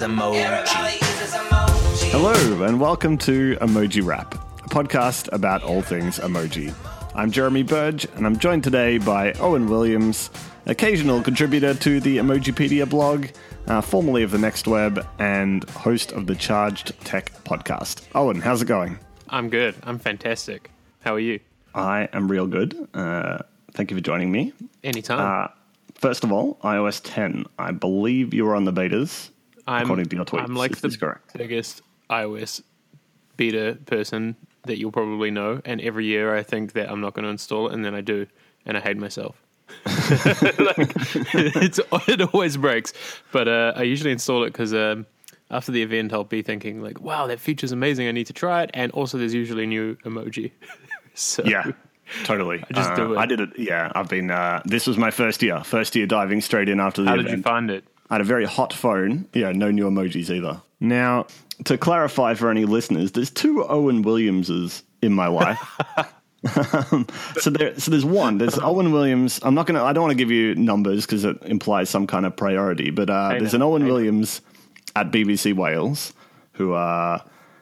uses emoji. Hello, and welcome to Emojiwrap, a podcast about all things emoji. I'm Jeremy Burge, and I'm joined today by Owen Williams, occasional contributor to the Emojipedia blog, uh, formerly of the Next Web, and host of the Charged Tech podcast. Owen, how's it going? I'm good. I'm fantastic. How are you? I am real good. Uh, thank you for joining me. Anytime. Uh, first of all, iOS 10. I believe you were on the betas, I'm, according to your tweets. I'm like the correct? biggest iOS beta person that you'll probably know, and every year I think that I'm not going to install it, and then I do, and I hate myself. like, it's, it always breaks, but uh, I usually install it because um, after the event I'll be thinking like, "Wow, that feature's amazing! I need to try it." And also, there's usually a new emoji. so Yeah, totally. I just Uh, do it. I did it. Yeah, I've been. Uh, this was my first year. First year diving straight in after the how event. did you find it? I had a very hot phone. Yeah, no new emojis either. Now, to clarify for any listeners, there's two Owen Williamses in my life. Um, so there, so there's one. There's Owen Williams. I'm not gonna. I don't want to give you numbers because it implies some kind of priority. But uh, there's an Owen Williams at BBC Wales who uh,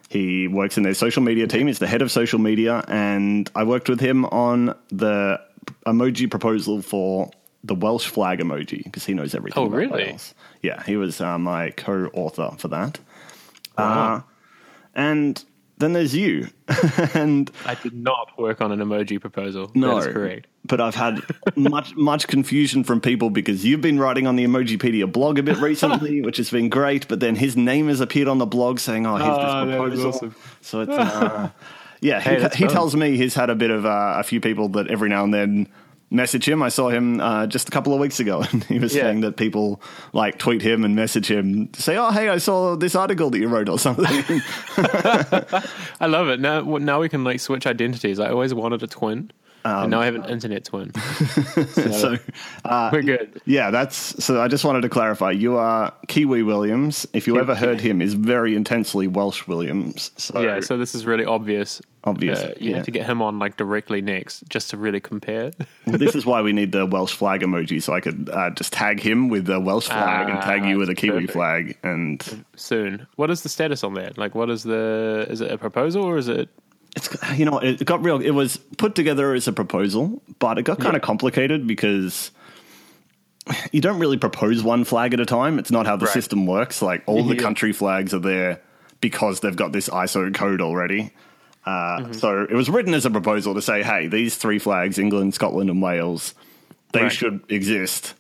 he works in their social media team. He's the head of social media, and I worked with him on the emoji proposal for the Welsh flag emoji because he knows everything. Oh, about really? Wales. Yeah, he was uh, my co-author for that. Uh, and then there's you, and I did not work on an emoji proposal. no, correct. But I've had much much confusion from people because you've been writing on the Emojipedia blog a bit recently, which has been great. But then his name has appeared on the blog saying, "Oh, here's Oh, this was proposal." awesome. So it's uh, yeah. Hey, he, he tells me he's had a bit of uh, a few people that every now and then message him. I saw him uh, just a couple of weeks ago, and he was Yeah. saying that people like tweet him and message him, say, "Oh, hey, I saw this article that you wrote or something." I love it. Now, now we can like switch identities. I always wanted a twin, Um, and now I have an internet twin. so uh, We're good. Yeah, that's so. I just wanted to clarify. You are Kiwi Williams. If you ever heard him, is very intensely Welsh Williams. So Yeah, so this is really obvious. Obvious, Uh, you yeah. have to get him on like directly next, just to really compare. this is why we need the Welsh flag emoji, so I could uh, just tag him with the Welsh flag and tag Ah, you with a Kiwi perfect. flag. And Soon. What is the status on that? Like, what is the? Is it a proposal or is it? It's you know it got real. It was put together as a proposal, but it got kind of complicated because. You don't really propose one flag at a time. It's not how the Right. system works. Like all the Yeah. country flags are there because they've got this ISO code already. Uh, Mm-hmm. So it was written as a proposal to say, hey, these three flags, England, Scotland, and Wales, they Right. should exist.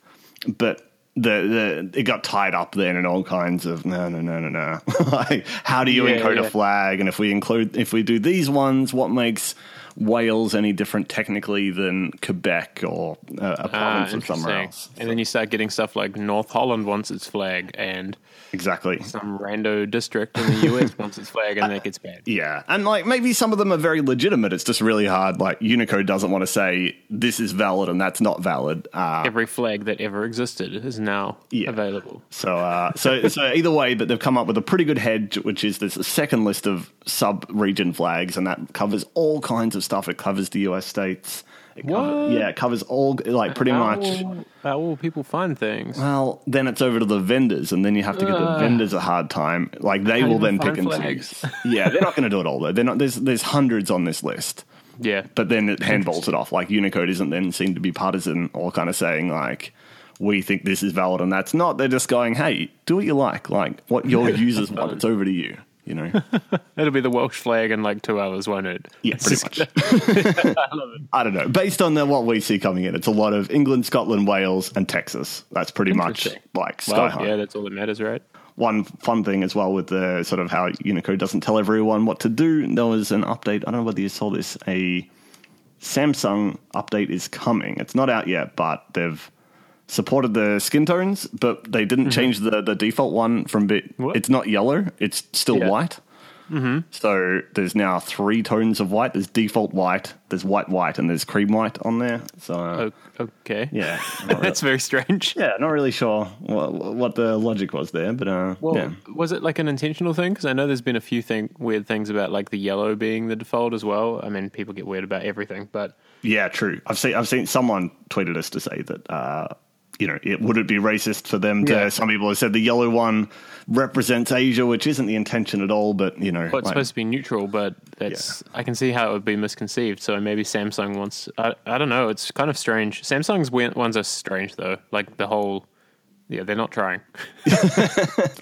But the, the it got tied up then in all kinds of no no no no no. like, how do you Yeah, encode a flag? And if we include if we do these ones, what makes Wales any different technically than Quebec or uh, a Ah, province of somewhere else? And then you start getting stuff like North Holland wants its flag, and Exactly. some rando district in the US wants its flag, and that gets bad. Yeah, and like maybe some of them are very legitimate. It's just really hard. Like Unicode doesn't want to say this is valid and that's not valid. Uh, Every flag that ever existed is now Yeah. available. so, uh, so, so either way, but they've come up with a pretty good hedge, which is this second list of sub-region flags, and that covers all kinds of stuff. It covers the U.S. states. It cover- What? yeah, it covers all like pretty How much. will- how will people find things? Well, then it's over to the vendors, and then you have to give the vendors a hard time. Like they will then pick and choose. Yeah, they're not going to do it all though. They're not. There's there's hundreds on this list. Yeah, but then it handballs it off. Like Unicode isn't then seen to be partisan or kind of saying like we think this is valid and that's not. They're just going, hey, do what you like. Like what your users want, it's over to you. You know? it'll be the Welsh flag in like two hours, won't it? Yeah, pretty much. I don't know. Based on the, what we see coming in, it's a lot of England, Scotland, Wales, and Texas. That's pretty much like sky Well, high. yeah, that's all that matters, right? One fun thing as well with the sort of how Unicode doesn't tell everyone what to do. There was an update. I don't know whether you saw this. A Samsung update is coming. It's not out yet, but they've supported the skin tones, but they didn't change the, the default one from bit. Mm-hmm. It's not yellow. It's still Yeah. white. Mm-hmm. So there's now three tones of white. There's default white, there's white white, and there's cream white on there. So uh, okay. yeah, not That's very strange. yeah, not really sure what, what the logic was there, but uh, Well, yeah. was it like an intentional thing? Because I know there's been a few thing, weird things about like the yellow being the default as well. I mean, people get weird about everything, but Yeah, true. I've seen I've seen someone tweeted us to say that uh, you know, it would it be racist for them to? Yeah. Some people have said the yellow one represents Asia, which isn't the intention at all. But you know, Well, it's like- supposed to be neutral, but that's I can see how it would be misconceived. So maybe Samsung wants. I, I don't know. It's kind of strange. Samsung's wen- ones are strange though. Like the whole. Yeah, they're not trying.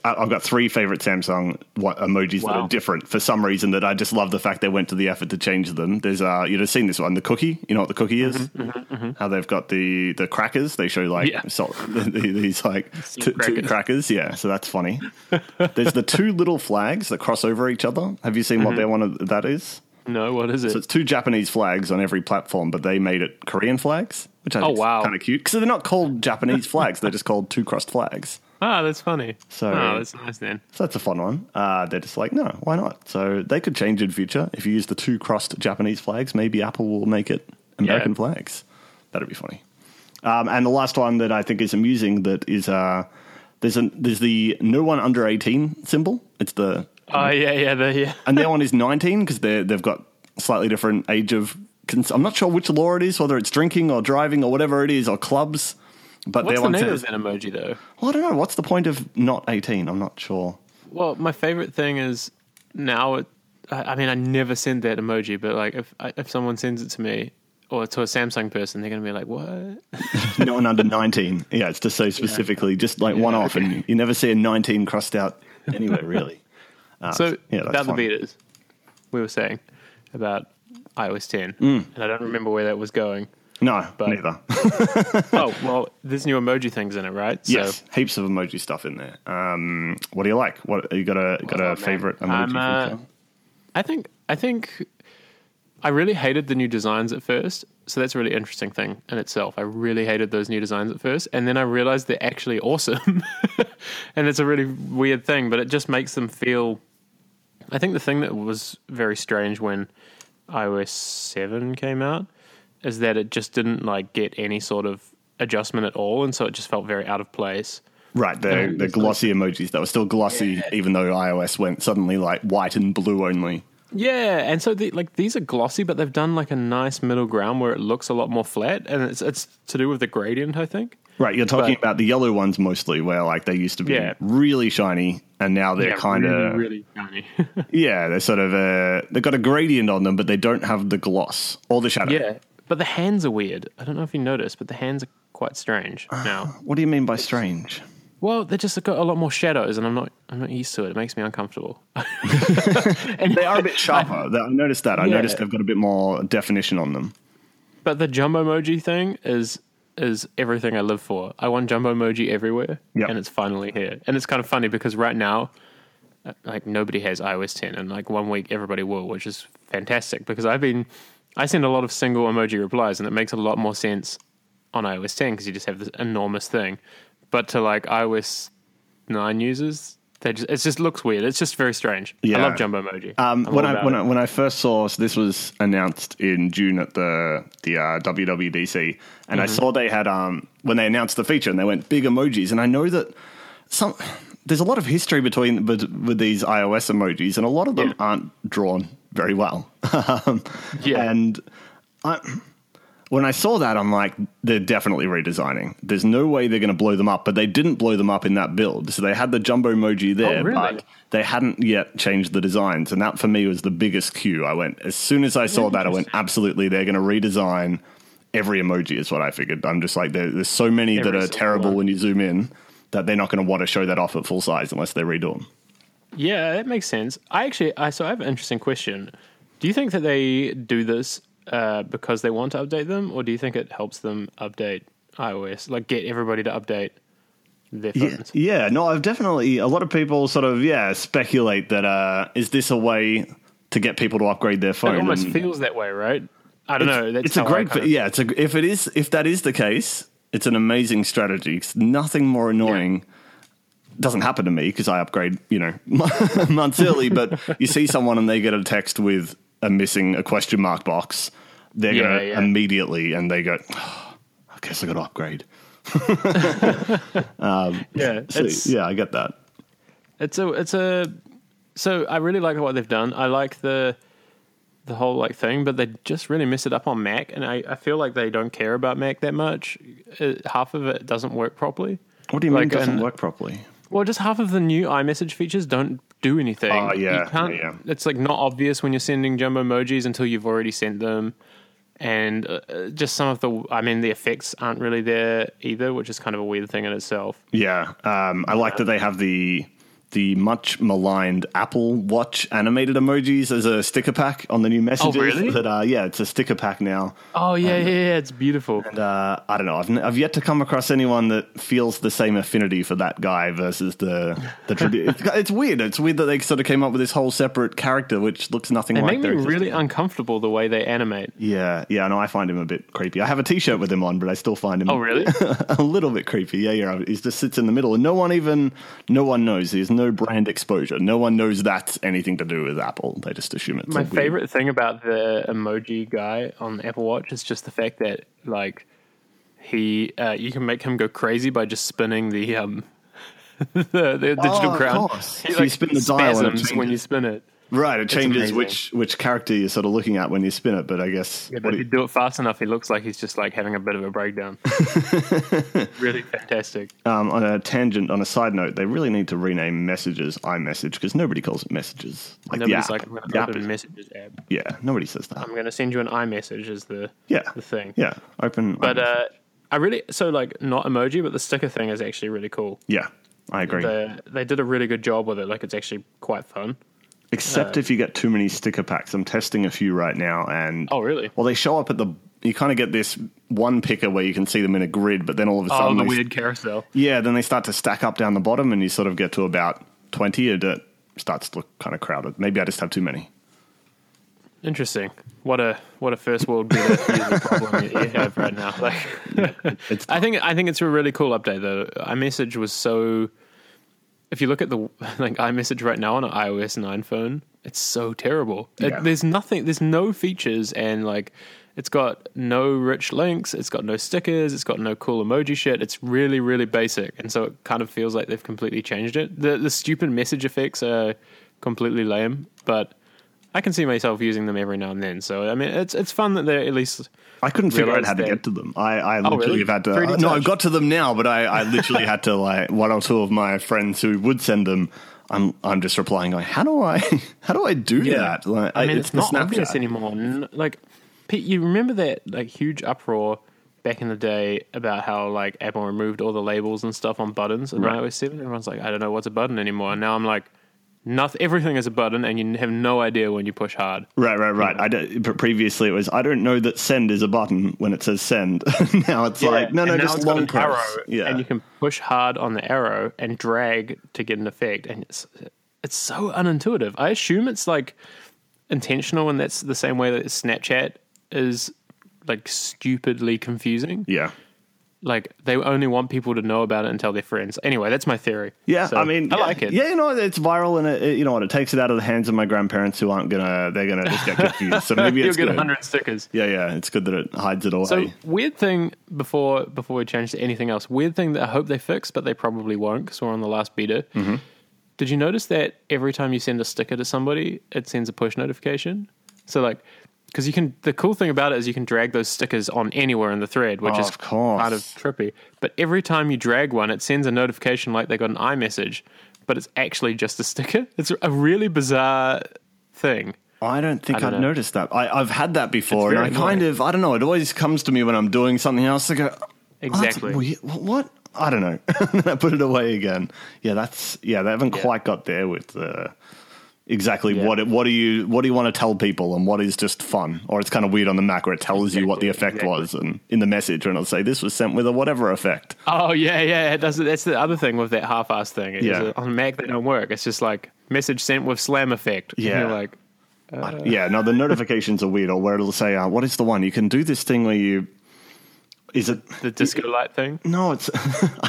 I've got three favorite Samsung wa- emojis that are different for some reason that I just love the fact they went to the effort to change them. There's uh you'd have seen this one, the cookie. You know what the cookie is? Mm-hmm, mm-hmm, mm-hmm. How they've got the the crackers. They show like Yeah. salt, these like t- two crackers. crackers. Yeah, so that's funny. There's the two little flags that cross over each other. Have you seen what their one of that is? No, what is it? So it's two Japanese flags on every platform, but they made it Korean flags, which I Oh, think wow. kind of cute because they're not called Japanese flags; they're just called two crossed flags. ah, that's funny. So- oh, that's nice then. So that's a fun one. Uh, they're just like, no, why not? So they could change in future. If you use the two crossed Japanese flags, maybe Apple will make it American Yeah. flags. That'd be funny. Um, and the last one that I think is amusing that is uh, there's a there's the no one under eighteen symbol. It's the Oh yeah, yeah, the, yeah. and their one is nineteen because they they've got slightly different age of. Cons- I'm not sure which law it is, whether it's drinking or driving or whatever it is, or clubs. But What's the one name says, of that emoji though? well, I don't know. What's the point of not 18? I'm not sure. Well, my favorite thing is now. It, I mean, I never send that emoji, but like if if someone sends it to me or to a Samsung person, they're gonna be like, "What?" no one under 19. Yeah, it's just so specifically, just like one off, and you never see a 19 crossed out anywhere, really. Uh, so yeah, that's about fun. the betas, we were saying about iOS 10, Mm. and I don't remember where that was going. No, But- neither. oh well, there's new emoji things in it, right? yes, heaps of emoji stuff in there. Um, what do you like? What you got a got a favorite emoji? I'm, uh. I think I think I really hated the new designs at first. So that's a really interesting thing in itself. I really hated those new designs at first, and then I realized they're actually awesome. and it's a really weird thing, but it just makes them feel. I think the thing that was very strange when iOS seven came out is that it just didn't like get any sort of adjustment at all, and so it just felt very out of place. Right, the Yeah, the it's glossy emojis that were still glossy, even though iOS went suddenly like white and blue only. Yeah, and so the, like these are glossy, but they've done like a nice middle ground where it looks a lot more flat, and it's it's to do with the gradient, I think. Right, you're talking But- about the yellow ones mostly, where like they used to be Yeah. really shiny, and now they're Yeah, kind of really, really shiny. yeah, they're sort of uh, they've got a gradient on them, but they don't have the gloss or the shadow. yeah, but the hands are weird. I don't know if you noticed, but the hands are quite strange now. What do you mean by strange? Well, they just got a lot more shadows, and I'm not I'm not used to it. It makes me uncomfortable. And they are a bit sharper. That- I noticed that. I Yeah. noticed they've got a bit more definition on them. But the jumbo emoji thing is is everything I live for. I want jumbo emoji everywhere, Yep. and it's finally here. And it's kind of funny because right now, uh, like nobody has iOS 10, and like one week everybody will, which is fantastic because I've been I send a lot of single emoji replies, and it makes a lot more sense on iOS 10 because you just have this enormous thing. But to like iOS 9 users, they just it just looks weird. It's just very strange. Yeah. I love jumbo emoji. Um, when I when. I when I first saw so this was announced in June at the the uh, WWDC, and Mm-hmm. I saw they had um when they announced the feature and they went big emojis, and I know that some there's a lot of history between with, with these iOS emojis, and a lot of them Yeah. aren't drawn very well. um, Yeah. and I. When I saw that, I'm like, they're definitely redesigning. There's no way they're going to blow them up, but they didn't blow them up in that build. So they had the jumbo emoji oh, there, Oh, really? but they hadn't yet changed the designs, and that for me was the biggest cue. I went as soon as I saw that, I went absolutely. They're going to redesign every emoji. Is what I figured. I'm just like there, there's so many that are terrible one. when you zoom in that they're not going to want to show that off at full size unless they redo them. Yeah, that makes sense. I actually, I so I have an interesting question. Do you think that they do this uh, because they want to update them, or do you think it helps them update iOS, like get everybody to update their phones? yeah, no, I've definitely a lot of people sort of yeah speculate that uh, is this a way to get people to upgrade their phone? It almost And- feels that way, right? I don't know. That's it's a great, kind of- yeah. It's a if it is if that is the case, it's an amazing strategy. 'cause nothing more annoying doesn't happen to me because I upgrade, you know, months early. But you see someone and they get a text with a missing a question mark box, they're Yeah, gonna yeah. immediately and they go, "Oh, I guess I got to upgrade. Um, yeah, So, it's yeah, I get that. it's a it's a. So I really like what they've done. I like the the whole like thing, but they just really mess it up on Mac, and I, I feel like they don't care about Mac that much. It, half of it doesn't work properly. What do you mean Like, it doesn't and- work properly? Well, just half of the new iMessage features don't do anything. Oh, yeah, you can't, yeah, yeah. It's like not obvious when you're sending jumbo emojis until you've already sent them, and uh, uh, just some of the, I mean, the effects aren't really there either, which is kind of a weird thing in itself. Yeah, um, I like that they have the the much maligned Apple Watch animated emojis as a sticker pack on the new messages. Oh, really? That uh, yeah, it's a sticker pack now. Oh yeah, yeah, yeah, it's beautiful. And uh, I don't know. I've, I've yet to come across anyone that feels the same affinity for that guy versus the the. Tradi- it's, it's weird. It's weird that they sort of came up with this whole separate character which looks nothing They like make me existing really uncomfortable the way they animate. Yeah, yeah, no, I find him a bit creepy. I have a T-shirt with him on, but I still find him. Oh, really? a little bit creepy. Yeah, yeah. He just sits in the middle, and no one even, no one knows. There's no brand exposure. No one knows that's anything to do with Apple. They just assume it's My weird- favorite thing about the emoji guy on the Apple Watch is just the fact that like he, uh, you can make him go crazy by just spinning the um the, the digital Oh, crown. He So you spin the dial spasms when you spin it. Right, it changes which which character you're sort of looking at when you spin it. But I guess Yeah, but if you- do it fast enough, he looks like he's just like having a bit of a breakdown. really fantastic. um, on a tangent, on a side note, they really need to rename messages iMessage because nobody calls it messages. Like Nobody's like, I'm going to open is- messages app. yeah, nobody says that. I'm going to send you an iMessage as the yeah, the thing. yeah, open. But uh, I really so like not emoji, but the sticker thing is actually really cool. yeah, I agree. The, they did a really good job with it. Like it's actually quite fun. Except uh. if you get too many sticker packs. I'm testing a few right now, and Oh, really? well, they show up at the. You kind of get this one picker where you can see them in a grid, but then all of a Oh, sudden, the they, weird carousel. yeah, then they start to stack up down the bottom, and you sort of get to about twenty, and it starts to look kind of crowded. Maybe I just have too many. Interesting. What a what a first world problem you you have right now. Like, It's I think I think it's a really cool update though. iMessage was so. If you look at the like iMessage right now on an iOS nine phone, it's so terrible. It- there's nothing. There's no features, and like, it's got no rich links. It's got no stickers. It's got no cool emoji shit. It's really really basic, and so it kind of feels like they've completely changed it. The the stupid message effects are completely lame, but. I can see myself using them every now and then, so I mean, it's it's fun that they're at least I couldn't figure out how to get to them. I, I oh, literally really? have had to. 3D uh, no. I've got to them now, but I, I literally had to like one or two of my friends who would send them. I'm I'm just replying going, how do I how do I do that? Like, I mean, it's, the not obvious Snapchat. anymore. Like, Pete, you remember that like huge uproar back in the day about how like Apple removed all the labels and stuff on buttons in Right. iOS oh seven. Everyone's like, I don't know what's a button anymore. And now I'm like, nothing. Everything is a button, and you have no idea when you push hard. Right, right, right. I previously it was I don't know that send is a button when it says send. now it's like no, And no, just long press. arrow, yeah, and you can push hard on the arrow and drag to get an effect, and it's it's so unintuitive. I assume it's like intentional, and that's the same way that Snapchat is like stupidly confusing. yeah. Like they only want people to know about it and tell their friends. Anyway, that's my theory. Yeah, So, I mean, I yeah, like it. Yeah, you know, it's viral, and it, it- you know what? It takes it out of the hands of my grandparents, who aren't gonna. They're gonna just get confused. So maybe You'll it's get good. hundred stickers. Yeah, yeah, it's good that it hides it away. So weird thing before before we change to anything else. Weird thing that I hope they fix, but they probably won't because we're on the last beta. Mm-hmm. Did you notice that every time you send a sticker to somebody, it sends a push notification? So like, because you can. The cool thing about it is you can drag those stickers on anywhere in the thread, which Oh, is of kind of trippy. But every time you drag one, it sends a notification like they got an iMessage, but it's actually just a sticker. It's a really bizarre thing. I don't think I I've noticed that. I, I've had that before, and I very kind of, I don't know. It always comes to me when I'm doing something else. I go, "Oh, Exactly. weird. What? I don't know. and then I put it away again. Yeah, that's yeah. They haven't Yeah. quite got there with uh, exactly Yeah. what it, what do you what do you want to tell people, and what is just fun, or it's kind of weird on the Mac where it tells you what the effect Exactly, was, and in the message, and it'll say this was sent with a whatever effect. Oh yeah, yeah. It does. That's the other thing with that half-ass thing. Is Yeah. that on Mac they don't work. It's just like message sent with slam effect. Yeah. you're like, I- yeah, no, the notifications are weird, or where it'll say, uh, "What is the one you can do this thing where you." Is it the disco light thing. No, it's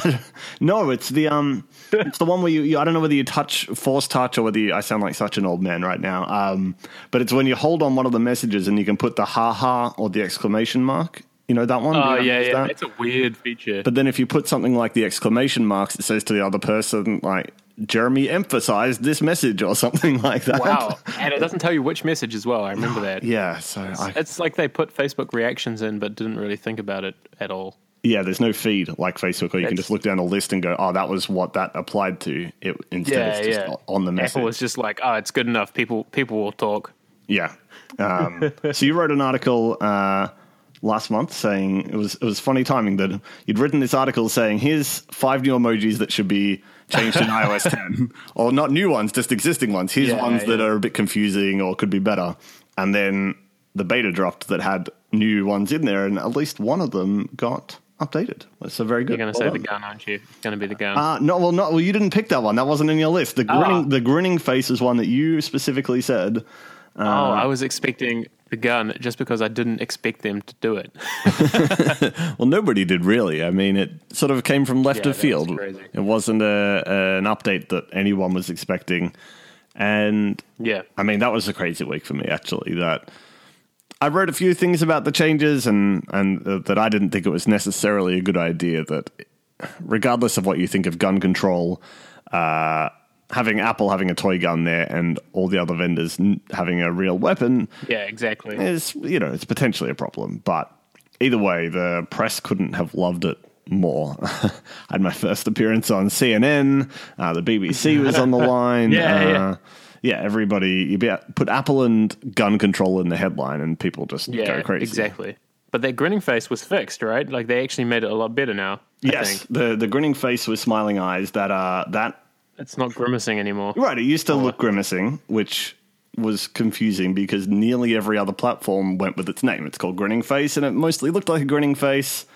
no, it's the um, it's the one where you, you I don't know whether you touch force touch or whether you, I sound like such an old man right now. Um, but it's when you hold on one of the messages and you can put the ha ha or the exclamation mark. You know that one? Oh you yeah, yeah. that? It's a weird feature. But then if you put something like the exclamation marks, it says to the other person like Jeremy emphasized this message or something like that. Wow. and it doesn't tell you which message as well. I remember that. Yeah, so I, It's like they put Facebook reactions in but didn't really think about it at all. yeah, there's no feed like Facebook where you can just look down a list and go, "Oh, that was what that applied to." It instead Yeah, it's just yeah. on the message. Apple was just like, oh, it's good enough. People people will talk. Yeah. Um, so you wrote an article uh, last month saying it was it was funny timing that you'd written this article saying here's five new emojis that should be changed in iOS 10, or not new ones, just existing ones. Here's Yeah, ones that are a bit confusing or could be better, and then the beta dropped that had new ones in there, and at least one of them got updated. A very good. You're going to well say the gun, aren't you? It's going to be the gun. Uh, no, well, not well. You didn't pick that one. That wasn't in your list. The Ah. grinning, the grinning face is one that you specifically said. Oh, I was expecting the gun just because I didn't expect them to do it. Well, nobody did really. I mean, it sort of came from left Yeah, of field. was. It wasn't a, an update that anyone was expecting, and yeah. I mean that was a crazy week for me. Actually, that I wrote a few things about the changes, and and uh, that I didn't think it was necessarily a good idea. That regardless of what you think of gun control. Uh, Having Apple having a toy gun there and all the other vendors n- having a real weapon Yeah, exactly. is you know it's potentially a problem but either way the press couldn't have loved it more i had my first appearance on cnn uh, the bbc was on the line Yeah, uh, yeah. yeah everybody you be, put apple and gun control in the headline and people just Yeah, go crazy exactly. But that grinning face was fixed, right? Like they actually made it a lot better now. I yes think. the the grinning face with smiling eyes that uh that It's not grimacing anymore. right it used to oh, look grimacing which was confusing because nearly every other platform went with its name. It's called Grinning Face, and it mostly looked like a grinning face.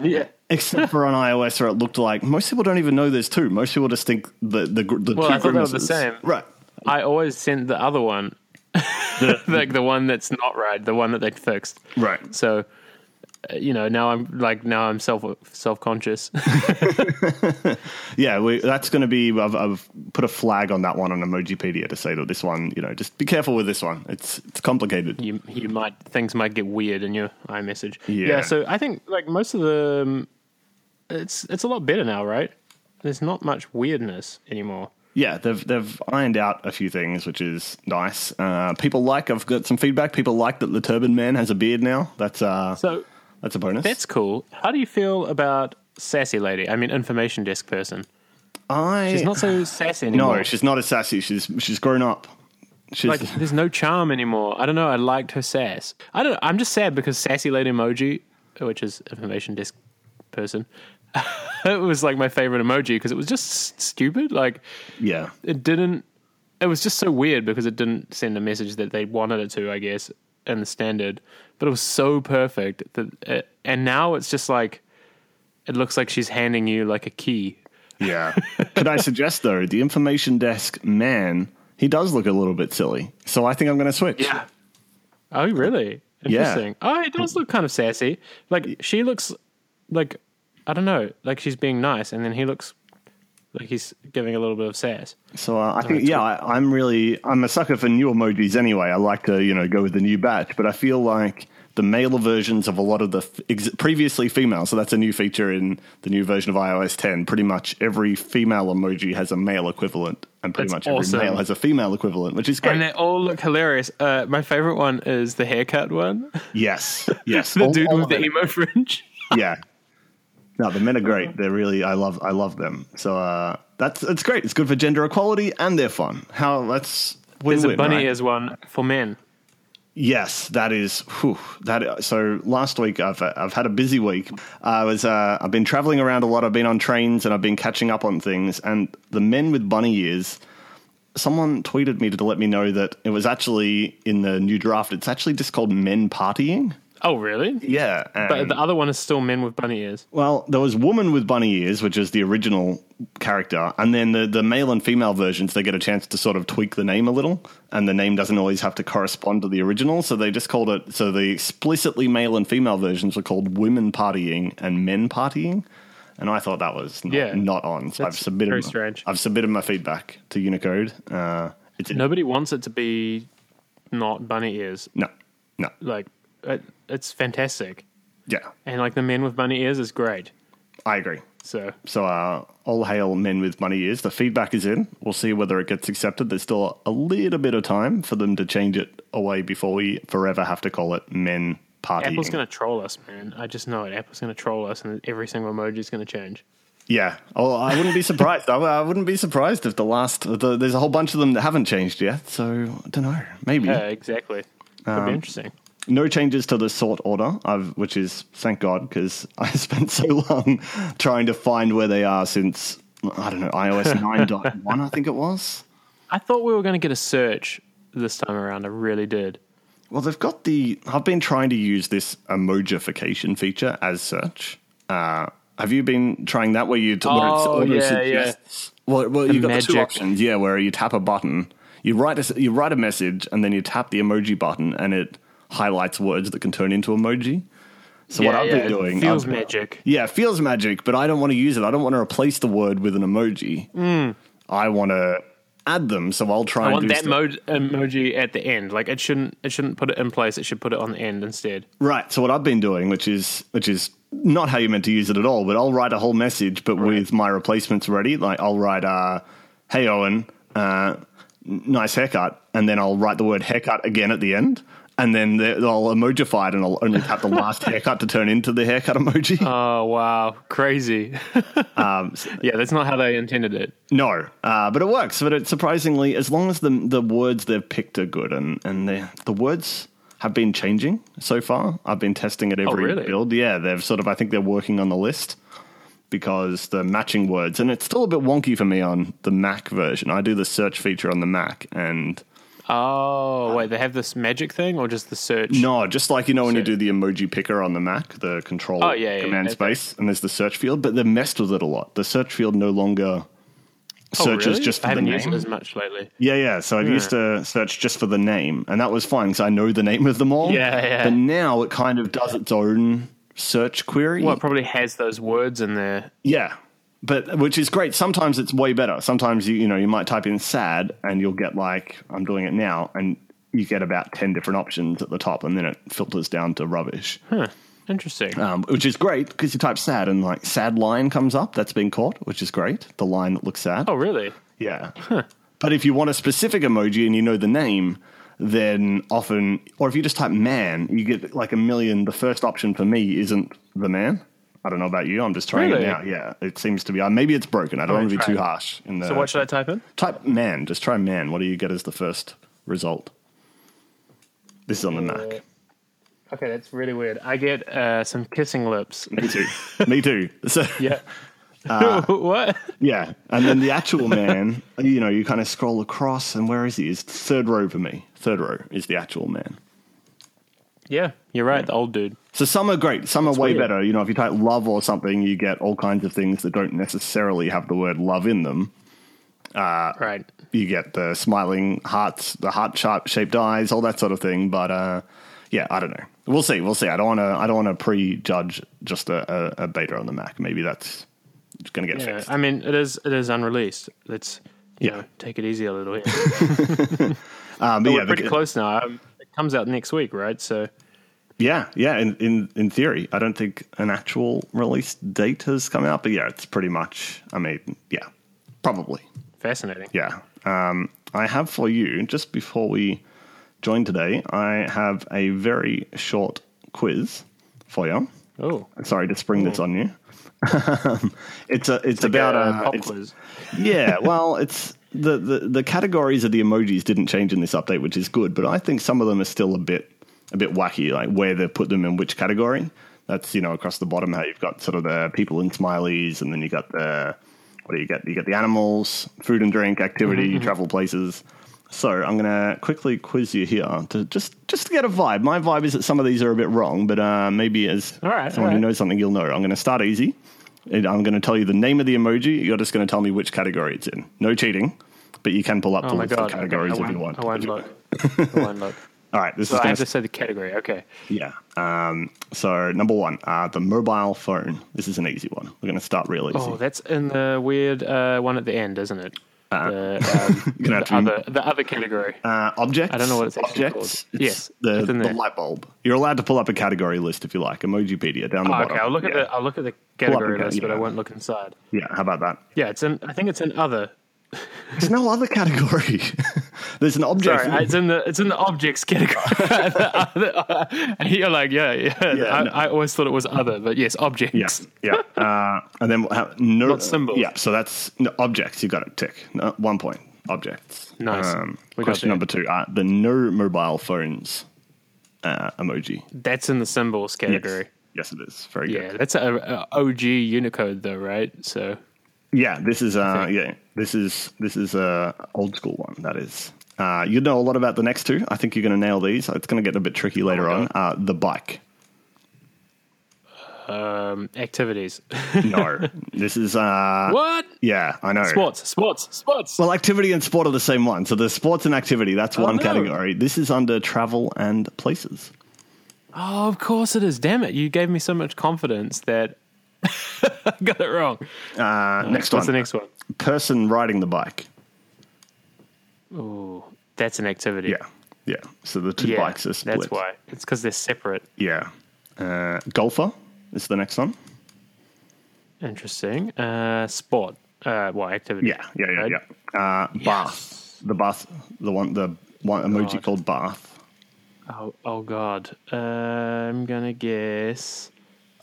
Yeah. Except for on iOS, where it looked like most people don't even know there's two. Most people just think the the, the Well, two I thought they were the same. Right. I always sent the other one, like the one that's not right, the one that they fixed. Right. So, you know, now I'm like now I'm self self conscious. Yeah, we, that's going to be. I've, I've put a flag on that one on Emojipedia to say that this one, you know, just be careful with this one. It's it's complicated. you you might things might get weird in your iMessage. Yeah. So I think like most of the, um, it's it's a lot better now, right? There's not much weirdness anymore. Yeah, they've they've ironed out a few things, which is nice. Uh, people like. I've got some feedback. People like that the Turban Man has a beard now. That's uh, So that's a bonus. that's cool. How do you feel about sassy lady? I mean, information desk person. I She's not so sassy anymore. no, she's not as sassy. She's she's grown up. She's like there's no charm anymore. I don't know. I liked her sass. I don't. I'm just sad because sassy lady emoji, which is information desk person, it was like my favorite emoji because it was just stupid. Like yeah. it didn't. It was just so weird because it didn't send a message that they wanted it to. I guess in the standard, but it was so perfect that. It, and now it's just like it looks like she's handing you like a key. Yeah. Could I suggest though, the information desk man, he does look a little bit silly. So I think I'm going to switch. Yeah. Oh, really? Yeah. Interesting. Oh, he does look kind of sassy. Like she looks like I don't know, like she's being nice, and then he looks like he's giving a little bit of sass. So uh, I think, yeah, I, I'm really, I'm a sucker for new emojis anyway. I like to, you know, go with the new batch, but I feel like the male versions of a lot of the f- ex- previously female, so that's a new feature in the new version of iOS 10. Pretty much every female emoji has a male equivalent, and pretty That's much awesome. every male has a female equivalent, which is great. And they all look hilarious. Uh, my favorite one is the haircut one. yes, yes. the All- dude all with the it. emo fringe. yeah. No, the men are great. They're really I love I love them. So uh, that's it's great. It's good for gender equality and they're fun. How that's There's win-win, a bunny right? ears one for men. Yes, that is. Whew, that so last week I've I've had a busy week. I was uh, I've been traveling around a lot. I've been on trains and I've been catching up on things. And the men with bunny ears. Someone tweeted me to let me know that it was actually in the new draft. It's actually just called men partying. Oh, really? Yeah, But the other one is still men with bunny ears. Well, there was Woman with Bunny Ears, which is the original character, and then the, the male and female versions, they get a chance to sort of tweak the name a little, and the name doesn't always have to correspond to the original, so they just called it, so the explicitly male and female versions were called Women Partying and Men Partying, and I thought that was not, Yeah. not on, so I've submitted, very my- strange. I've submitted my feedback to Unicode. Uh, it's Nobody wants it to be not bunny ears. no, no, Like, it, it's fantastic. yeah. And like the men with bunny ears is great. I agree. So So, uh, all hail men with money ears. The feedback is in. We'll see whether it gets accepted. There's still a little bit of time for them to change it away before we forever have to call it men partying. Apple's going to troll us, man. I just know it. Apple's going to troll us, and every single emoji is going to change. Yeah. Oh, I wouldn't be surprised. I, I wouldn't be surprised if the last. The, there's a whole bunch of them that haven't changed yet. So I don't know. Maybe Yeah, exactly. Could Um, be interesting. No changes to the sort order. I've, which is thank God because I spent so long trying to find where they are since I don't know iOS 9.1. I think it was. I thought we were going to get a search this time around. I really did. Well, they've got the. I've been trying to use this emojification feature as search. Uh, have you been trying that where you? T- where Oh, auto yeah, suggests- Well, well, you got the two options. Yeah, where you tap a button, you write a you write a message, and then you tap the emoji button, and it highlights words that can turn into emoji. So what I've yeah, been doing, feels I've- magic. Yeah, it feels magic, but I don't want to use it. I don't want to replace the word with an emoji. I want to add them. So I'll try. I and want do that stuff- mo- emoji at the end. Like it shouldn't. It shouldn't put it in place. It should put it on the end instead. Right. So what I've been doing, which is which is not how you meant to use it at all, but I'll write a whole message, but with my replacements ready. Like I'll write, uh, "Hey Owen, uh, nice haircut," and then I'll write the word haircut again at the end, and then the- I'll emojify it, and I'll only tap the last haircut to turn into the haircut emoji. Oh wow, crazy! Um, yeah, that's not how they intended it. No, uh, but it works. But it surprisingly, as long as the the words they've picked are good, and and the the words have been changing so far. I've been testing it every really? build. Yeah, they've sort of. I think they're working on the list because the matching words, and it's still a bit wonky for me on the Mac version. I do the search feature on the Mac, and Oh wait, um, they have this magic thing, or just the search? no, just like you know when you do the emoji picker on the Mac, the control Oh, yeah, yeah, command yeah. space, and there's the search field, but they've messed with it a lot. The search field no longer. Oh, Searches really? just for I the haven't name. used it as much lately. Yeah, yeah. So I've hmm. used to search just for the name, and that was fine because I know the name of them all. Yeah, yeah. But now it kind of does its own search query. Well, it probably has those words in there. Yeah, but which is great. Sometimes it's way better. Sometimes you you know you might type in sad, and you'll get like I'm doing it now, and you get about ten different options at the top, and then it filters down to rubbish, Huh. Interesting. um, which is great because you type sad, and like sad line comes up. That's been caught, which is great. The line that looks sad. oh, really? Yeah. But if you want a specific emoji and you know the name, then often, or if you just type man, you get like a million. The first option for me isn't the man. I don't know about you. I'm just trying Really? it now. Yeah, it seems to be. Uh, maybe it's broken. I don't want to be too it. harsh. In the, So what should I type in? type man? Just try man. What do you get as the first result? This is on the Mac. Okay, that's really weird. I get uh, some kissing lips. Me too. Me too. So Yeah. Uh, what? yeah, and then the actual man. You know, you kind of scroll across, and where is he? Is third row for me. Third row is the actual man. Yeah, you're right. The old dude. So some are great, some are way weird. better. You know, if you type love or something, you get all kinds of things that don't necessarily have the word love in them. Right. You get the smiling hearts, the heart sharp shaped eyes, all that sort of thing. But uh, yeah, I don't know. We'll see. We'll see. I don't want to. I don't want to prejudge just a, a, a beta on the Mac. Maybe that's going to get Yeah. fixed. I mean, it is. It is unreleased. Let's you Yeah. know take it easy a little. Bit. Um, but We're yeah, pretty the, close now. Um, it comes out next week, right? So yeah, yeah. In, in in theory, I don't think an actual release date has come out, but yeah, it's pretty much. I mean, yeah, probably. fascinating. Yeah. Um, I have for you, just before we join today, I have a very short quiz for you. Oh, Sorry to spring this on you. it's a, it's, about a uh, pop it's- quiz. yeah. Well, it's the, the the categories of the emojis didn't change in this update, which is good. But I think some of them are still a bit a bit wacky, like where they put them in which category. That's you know across the bottom how you've got sort of the people in smileys, and then you got the what do you get? You get the animals, food and drink, activity, travel places. So I'm going to quickly quiz you here to just just to get a vibe. My vibe is that some of these are a bit wrong, but uh, maybe as right, someone who knows something, you'll know. I'm going to start easy. I'm going to tell you the name of the emoji. You're just going to tell me which category it's in. No cheating, but you can pull up Oh the list of god! Okay, categories I if you want. I won't look. I won't look. All right, this So is I have to say the category. Okay. yeah. Um, so number one, uh, the mobile phone. This is an easy one. We're going to start real easy. Oh, that's in the weird uh, one at the end, isn't it? The, um, Gonna the other the other category. Uh, objects. I don't know what it's actually objects. called. Yes, the, it's the light bulb. You're allowed to pull up a category list if you like. Emojipedia down the Oh, bottom. okay, I'll look at the I'll look at the category the- list, but I won't look inside. Yeah, how about that? Yeah, it's in. I think it's in other. There's no other category. There's an object. Sorry, it's in the it's in the objects category. And you're like, yeah, yeah. Yeah, I, no. I always thought it was other, but yes, objects. Yes, yeah. Uh, and then we'll have no Not symbols. Yeah, so that's no, objects. You got it. Tick. No, one point. Objects. Nice. Um, question number two. Uh, the no mobile phones uh, emoji. That's in the symbols category. Yes, it is. Very Yeah, good. that's a, a OG Unicode though, right? So Yeah, this is uh, yeah, this is this is a old school one. That is. Uh, you know a lot about the next two. I think you're going to nail these. It's going to get a bit tricky later my on. Uh, the bike. um, activities. No, this is uh, what? yeah, I know. Sports, sports, sports. Well, activity and sport are the same one. So the sports and activity, that's one no. category. This is under travel and places. Oh, of course it is. Damn it! You gave me so much confidence that got it wrong. Uh, next What's one. the next one? Person riding the bike. Oh, that's an activity. Yeah. Yeah. So the two yeah. bikes are split. That's why. It's because they're separate. Yeah. Uh, golfer is the next one. Interesting. Uh, sport. Uh, what activity? Yeah. Yeah. Yeah. Right? Yeah. Uh, bath. The bath. The one. The one emoji God. called bath. Oh, oh God. Uh, I'm gonna guess.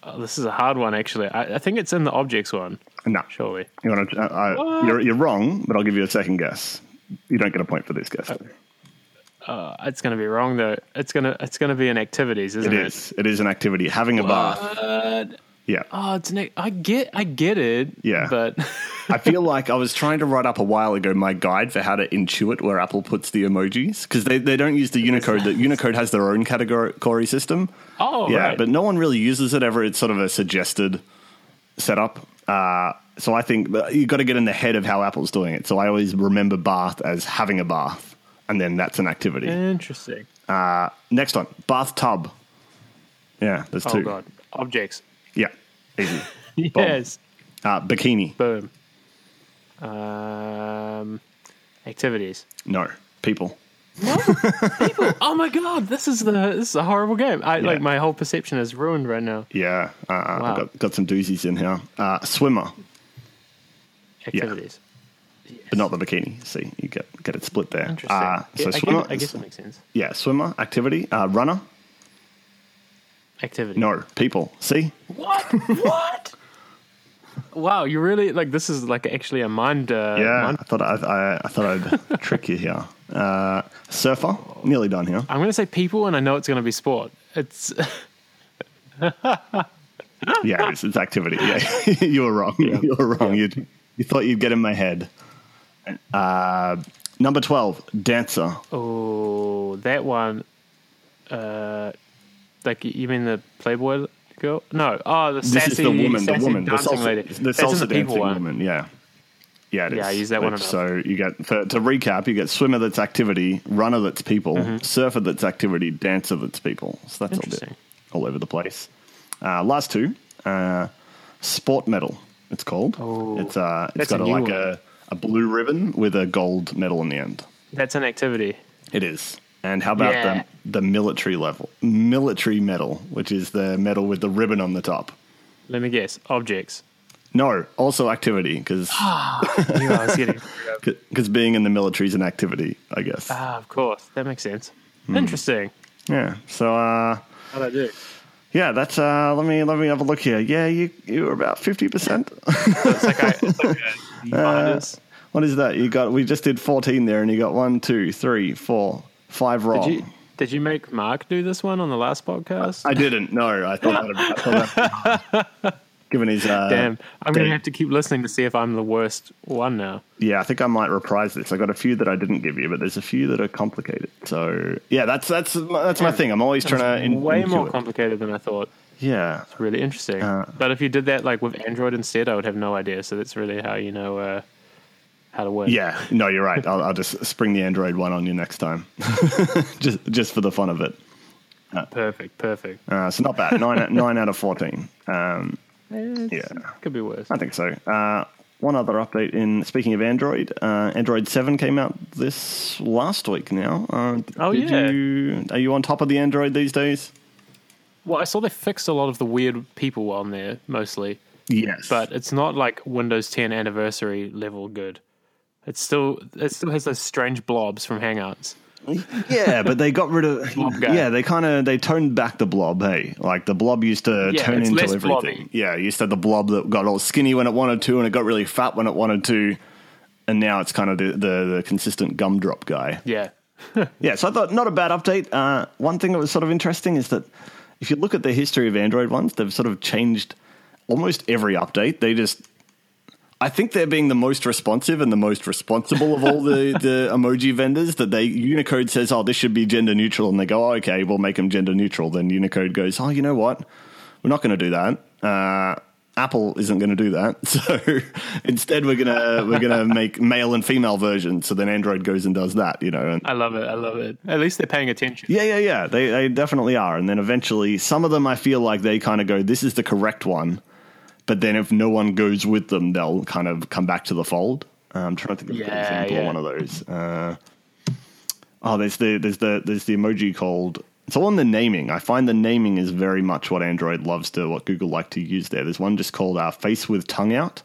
Oh, this is a hard one, actually. I, I think it's in the objects one. No. Surely. You want to? Uh, uh, you're you're wrong, but I'll give you a second guess. You don't get a point for this guess. Uh, it's gonna be wrong though. It's gonna it's gonna be in activities, isn't It it? is. It is an activity. Having a bath. Yeah. Oh, it's an. I get. I get it. Yeah. But I feel like I was trying to write up a while ago my guide for how to intuit where Apple puts the emojis because they, they don't use the Unicode. The Unicode has their own category system. oh, yeah, right. but no one really uses it ever. It's sort of a suggested setup. Uh, so I think but you got to get in the head of how Apple's doing it. So I always remember bath as having a bath, and then that's an activity. interesting. Uh, next one, bathtub. Yeah, there's Oh two. God. Objects. Yeah, easy. Yes. Uh, bikini. Boom. Um, activities. No, people. People. Oh my God. This is the. This is a horrible game. I like my whole perception is ruined right now. Yeah, uh, I've got, got some doozies in here. Uh, swimmer, Activities. but not the bikini. See, you get get it split there. Interesting. Uh, Yeah, so I, swimmer, guess, I guess it makes sense. yeah, swimmer activity. Uh, runner, Activity. no, people. See, What? what? Wow, you really like this is like actually a mind. Uh, yeah, mind- I thought I, I, I thought I'd trick you here. Uh, surfer, nearly done here. I'm going to say people, and I know it's going to be sport. It's Yeah, it's, it's activity. Yeah, you were wrong. You were wrong. You you thought you'd get in my head. Uh, number twelve, dancer. oh that one. Uh, like you mean the Playboy girl? No. Oh, the This sassy, is the woman. The woman. The salsa, lady. the salsa people dancing woman. Yeah. Yeah, it is. Yeah, I use that one enough. So you get for, to recap, you get swimmer that's activity, runner that's people, Mm-hmm. surfer that's activity, dancer that's people. So that's all, bit, all over the place. Uh, last two, uh, sport medal. It's called. Oh, it's uh, it's got a, like one. a, a blue ribbon with a gold medal in the end. That's an activity. It is. And how about Yeah. the the military level, military medal, which is the medal with the ribbon on the top? Let me guess. Objects. No, also activity because I knew I was getting. because being in the military is an activity, I guess. ah, of course. That makes sense. Hmm. Interesting. Yeah. So uh, How'd I do? yeah, that's uh, let me let me have a look here. Yeah, you you were about fifty percent. It's like, I, it's like a minus. What is that? You got we just did fourteen there, and you got one, two, three, four, five wrong. Did you did you make Mark do this one on the last podcast? I didn't. No, I thought that. I thought that given his uh, Damn, I'm gonna have to keep listening to see if I'm the worst one now. Yeah, I think I might reprise this. I got a few that I didn't give you, but there's a few that are complicated. So yeah, that's that's that's my thing. I'm always trying to in, Way more complicated than I thought. Yeah, Really interesting. Uh, but if you did that like with Android instead, I would have no idea. So that's really how you know uh, how to work. yeah. No, you're right. I'll, I'll just spring the Android one on you next time, just just for the fun of it. Perfect. Perfect. Uh, so not bad. Nine nine out of fourteen. Um, Yeah. Could be worse. I think so. Uh, one other update in speaking of Android, uh, Android seven came out this last week now. Uh, Oh, yeah. You, are you on top of the Android these days? Well, I saw they fixed a lot of the weird people on there mostly, Yes, but it's not like Windows 10 anniversary level good. It's still it still has those strange blobs from Hangouts. yeah, but they got rid of. Yeah, they kind of they toned back the blob. Hey, like the blob used to Yeah, turn into everything. blobby. Yeah, you used to have the blob that got all skinny when it wanted to, and it got really fat when it wanted to, and now it's kind of the the, the consistent gumdrop guy. Yeah. Yeah, so I thought not a bad update. Uh, one thing that was sort of interesting is that if you look at the history of Android ones, they've sort of changed almost every update. They just, I think they're being the most responsive and the most responsible of all the, the emoji vendors. That they Unicode says, "Oh, this should be gender neutral," and they go, oh, "Okay, we'll make them gender neutral." Then Unicode goes, "Oh, you know what? We're not going to do that." Uh, Apple isn't going to do that, so instead we're gonna we're gonna make male and female versions. So then Android goes and does that, you know. And I love it. I love it. At least they're paying attention. yeah, yeah, yeah. They they definitely are. And then eventually, some of them I feel like they kind of go, "This is the correct one," but then if no one goes with them, they'll kind of come back to the fold. Uh, I'm trying to think of a good Yeah, example of yeah. one of those. Uh, oh, there's the there's the there's the emoji called. It's all in the naming. I find the naming is very much what Android loves to, what Google like to use there. There's one just called uh, face with tongue out,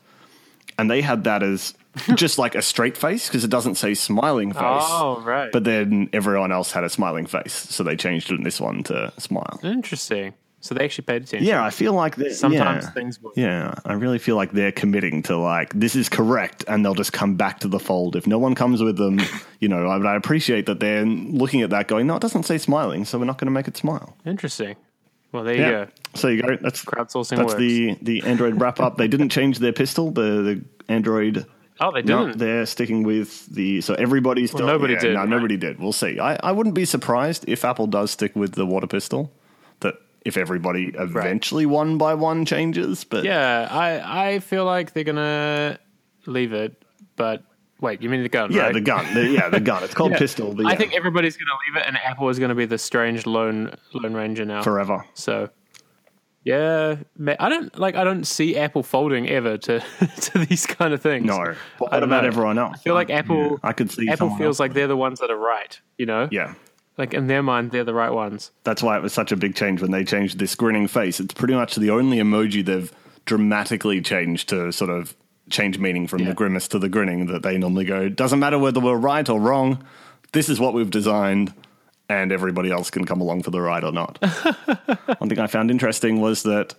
and they had that as just like a straight face because it doesn't say smiling face. Oh, right. But then everyone else had a smiling face, so they changed it in this one to smile. Interesting. So they actually paid attention. Yeah, I feel like they're, Sometimes yeah, things work. Yeah, I really feel like they're committing to like this is correct, and they'll just come back to the fold if no one comes with them. you know, I, but I appreciate that they're looking at that, going, no, it doesn't say smiling, so we're not going to make it smile. Interesting. Well, there you go. so you go. That's Crowdsourcing That's works. the the Android wrap up. They didn't change their pistol. The the Android. Oh, they No, didn't. they're sticking with the. So everybody's still. nobody yeah, did, No, right? nobody did. We'll see. I, I wouldn't be surprised if Apple does stick with the water pistol. If everybody eventually one by one changes, but yeah, I I feel like they're gonna leave it. But wait, you mean the gun? yeah, right? the gun. The, yeah, the gun. It's called Yeah. pistol. But I think everybody's gonna leave it, and Apple is gonna be the strange lone lone ranger now. forever. So, yeah, I don't like. I don't see Apple folding ever to to these kind of things. No, what don't about know. everyone else? I feel like Apple. Yeah, I could see Apple feels else. like they're the ones that are right. You know, Yeah, like in their mind, they're the right ones. that's why it was such a big change when they changed this grinning face. It's pretty much the only emoji they've dramatically changed to sort of change meaning from the grimace to the grinning that they normally go, doesn't matter whether we're right or wrong, this is what we've designed, and everybody else can come along for the ride or not. One thing I found interesting was that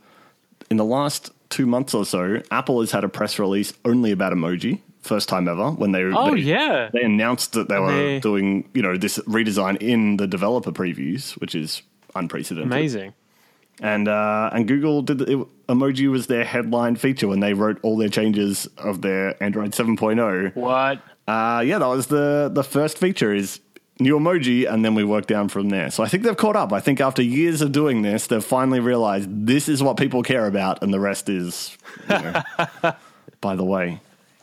in the last two months or so, Apple has had a press release only about emoji. First time ever when they Oh they, yeah, they announced that they were They- doing you know this redesign in the developer previews, which is unprecedented. amazing. And uh, and Google did it, emoji was their headline feature when they wrote all their changes of their Android 7.0. What? Uh, yeah, that was the the first feature is new emoji, and then we work down from there. So I think they've caught up. I think after years of doing this, they've finally realized this is what people care about, and the rest is, you know, by the way.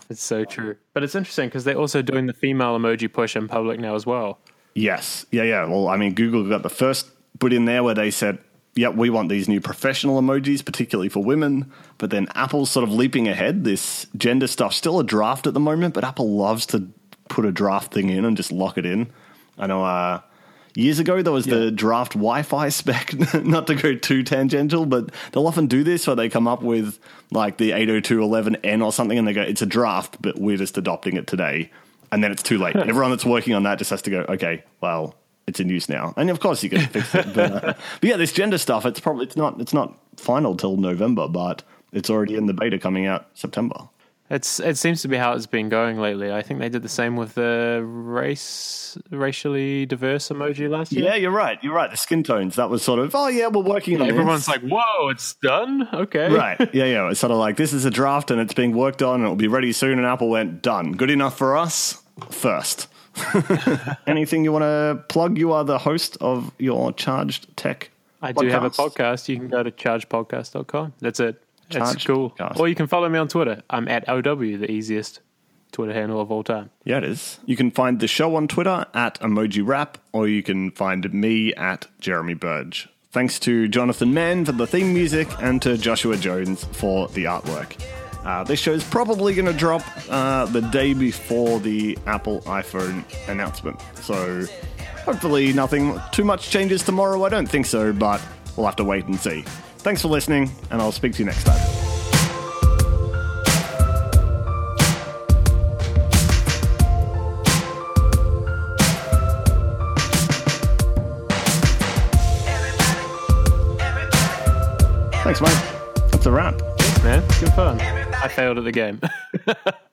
It's so true. But it's interesting because they're also doing the female emoji push in public now as well. Yes. Yeah, yeah. Well, I mean, Google got the first put in there where they said, yep, we want these new professional emojis, particularly for women. But then Apple's sort of leaping ahead. This gender stuff, still a draft at the moment, but Apple loves to put a draft thing in and just lock it in. I know uh, years ago there was the draft Wi Fi spec, not to go too tangential, but they'll often do this where they come up with like the 802.11n or something and they go, it's a draft, but we're just adopting it today. And then it's too late. Everyone that's working on that just has to go, okay, well, it's in use now. And of course you can fix it. But, uh, but yeah, this gender stuff, it's probably it's not it's not final till November, but it's already in the beta coming out September. It's it seems to be how it's been going lately. I think they did the same with the race racially diverse emoji last year. Yeah, you're right. You're right. The skin tones, that was sort of, oh yeah, we're working on it. Everyone's this. like, "Whoa, it's done." Okay, Right. Yeah, yeah. It's sort of like this is a draft and it's being worked on and it'll be ready soon. And Apple went, done. Good enough for us first. Anything you want to plug? You are the host of your Charged Tech. I do have a podcast. podcast. You can go to chargedpodcast.com. That's it. It's cool. podcast. Or you can follow me on Twitter. I'm at OW, the easiest Twitter handle of all time. Yeah, it is. You can find the show on Twitter at Emojiwrap, or you can find me at Jeremy Burge. Thanks to Jonathan Mann for the theme music and to Joshua Jones for the artwork. Uh, this show is probably going to drop uh, the day before the Apple iPhone announcement. So hopefully nothing too much changes tomorrow. I don't think so, but we'll have to wait and see. Thanks for listening, and I'll speak to you next time. Thanks, mate. That's a wrap. Thanks, man. Good fun. I failed at the game.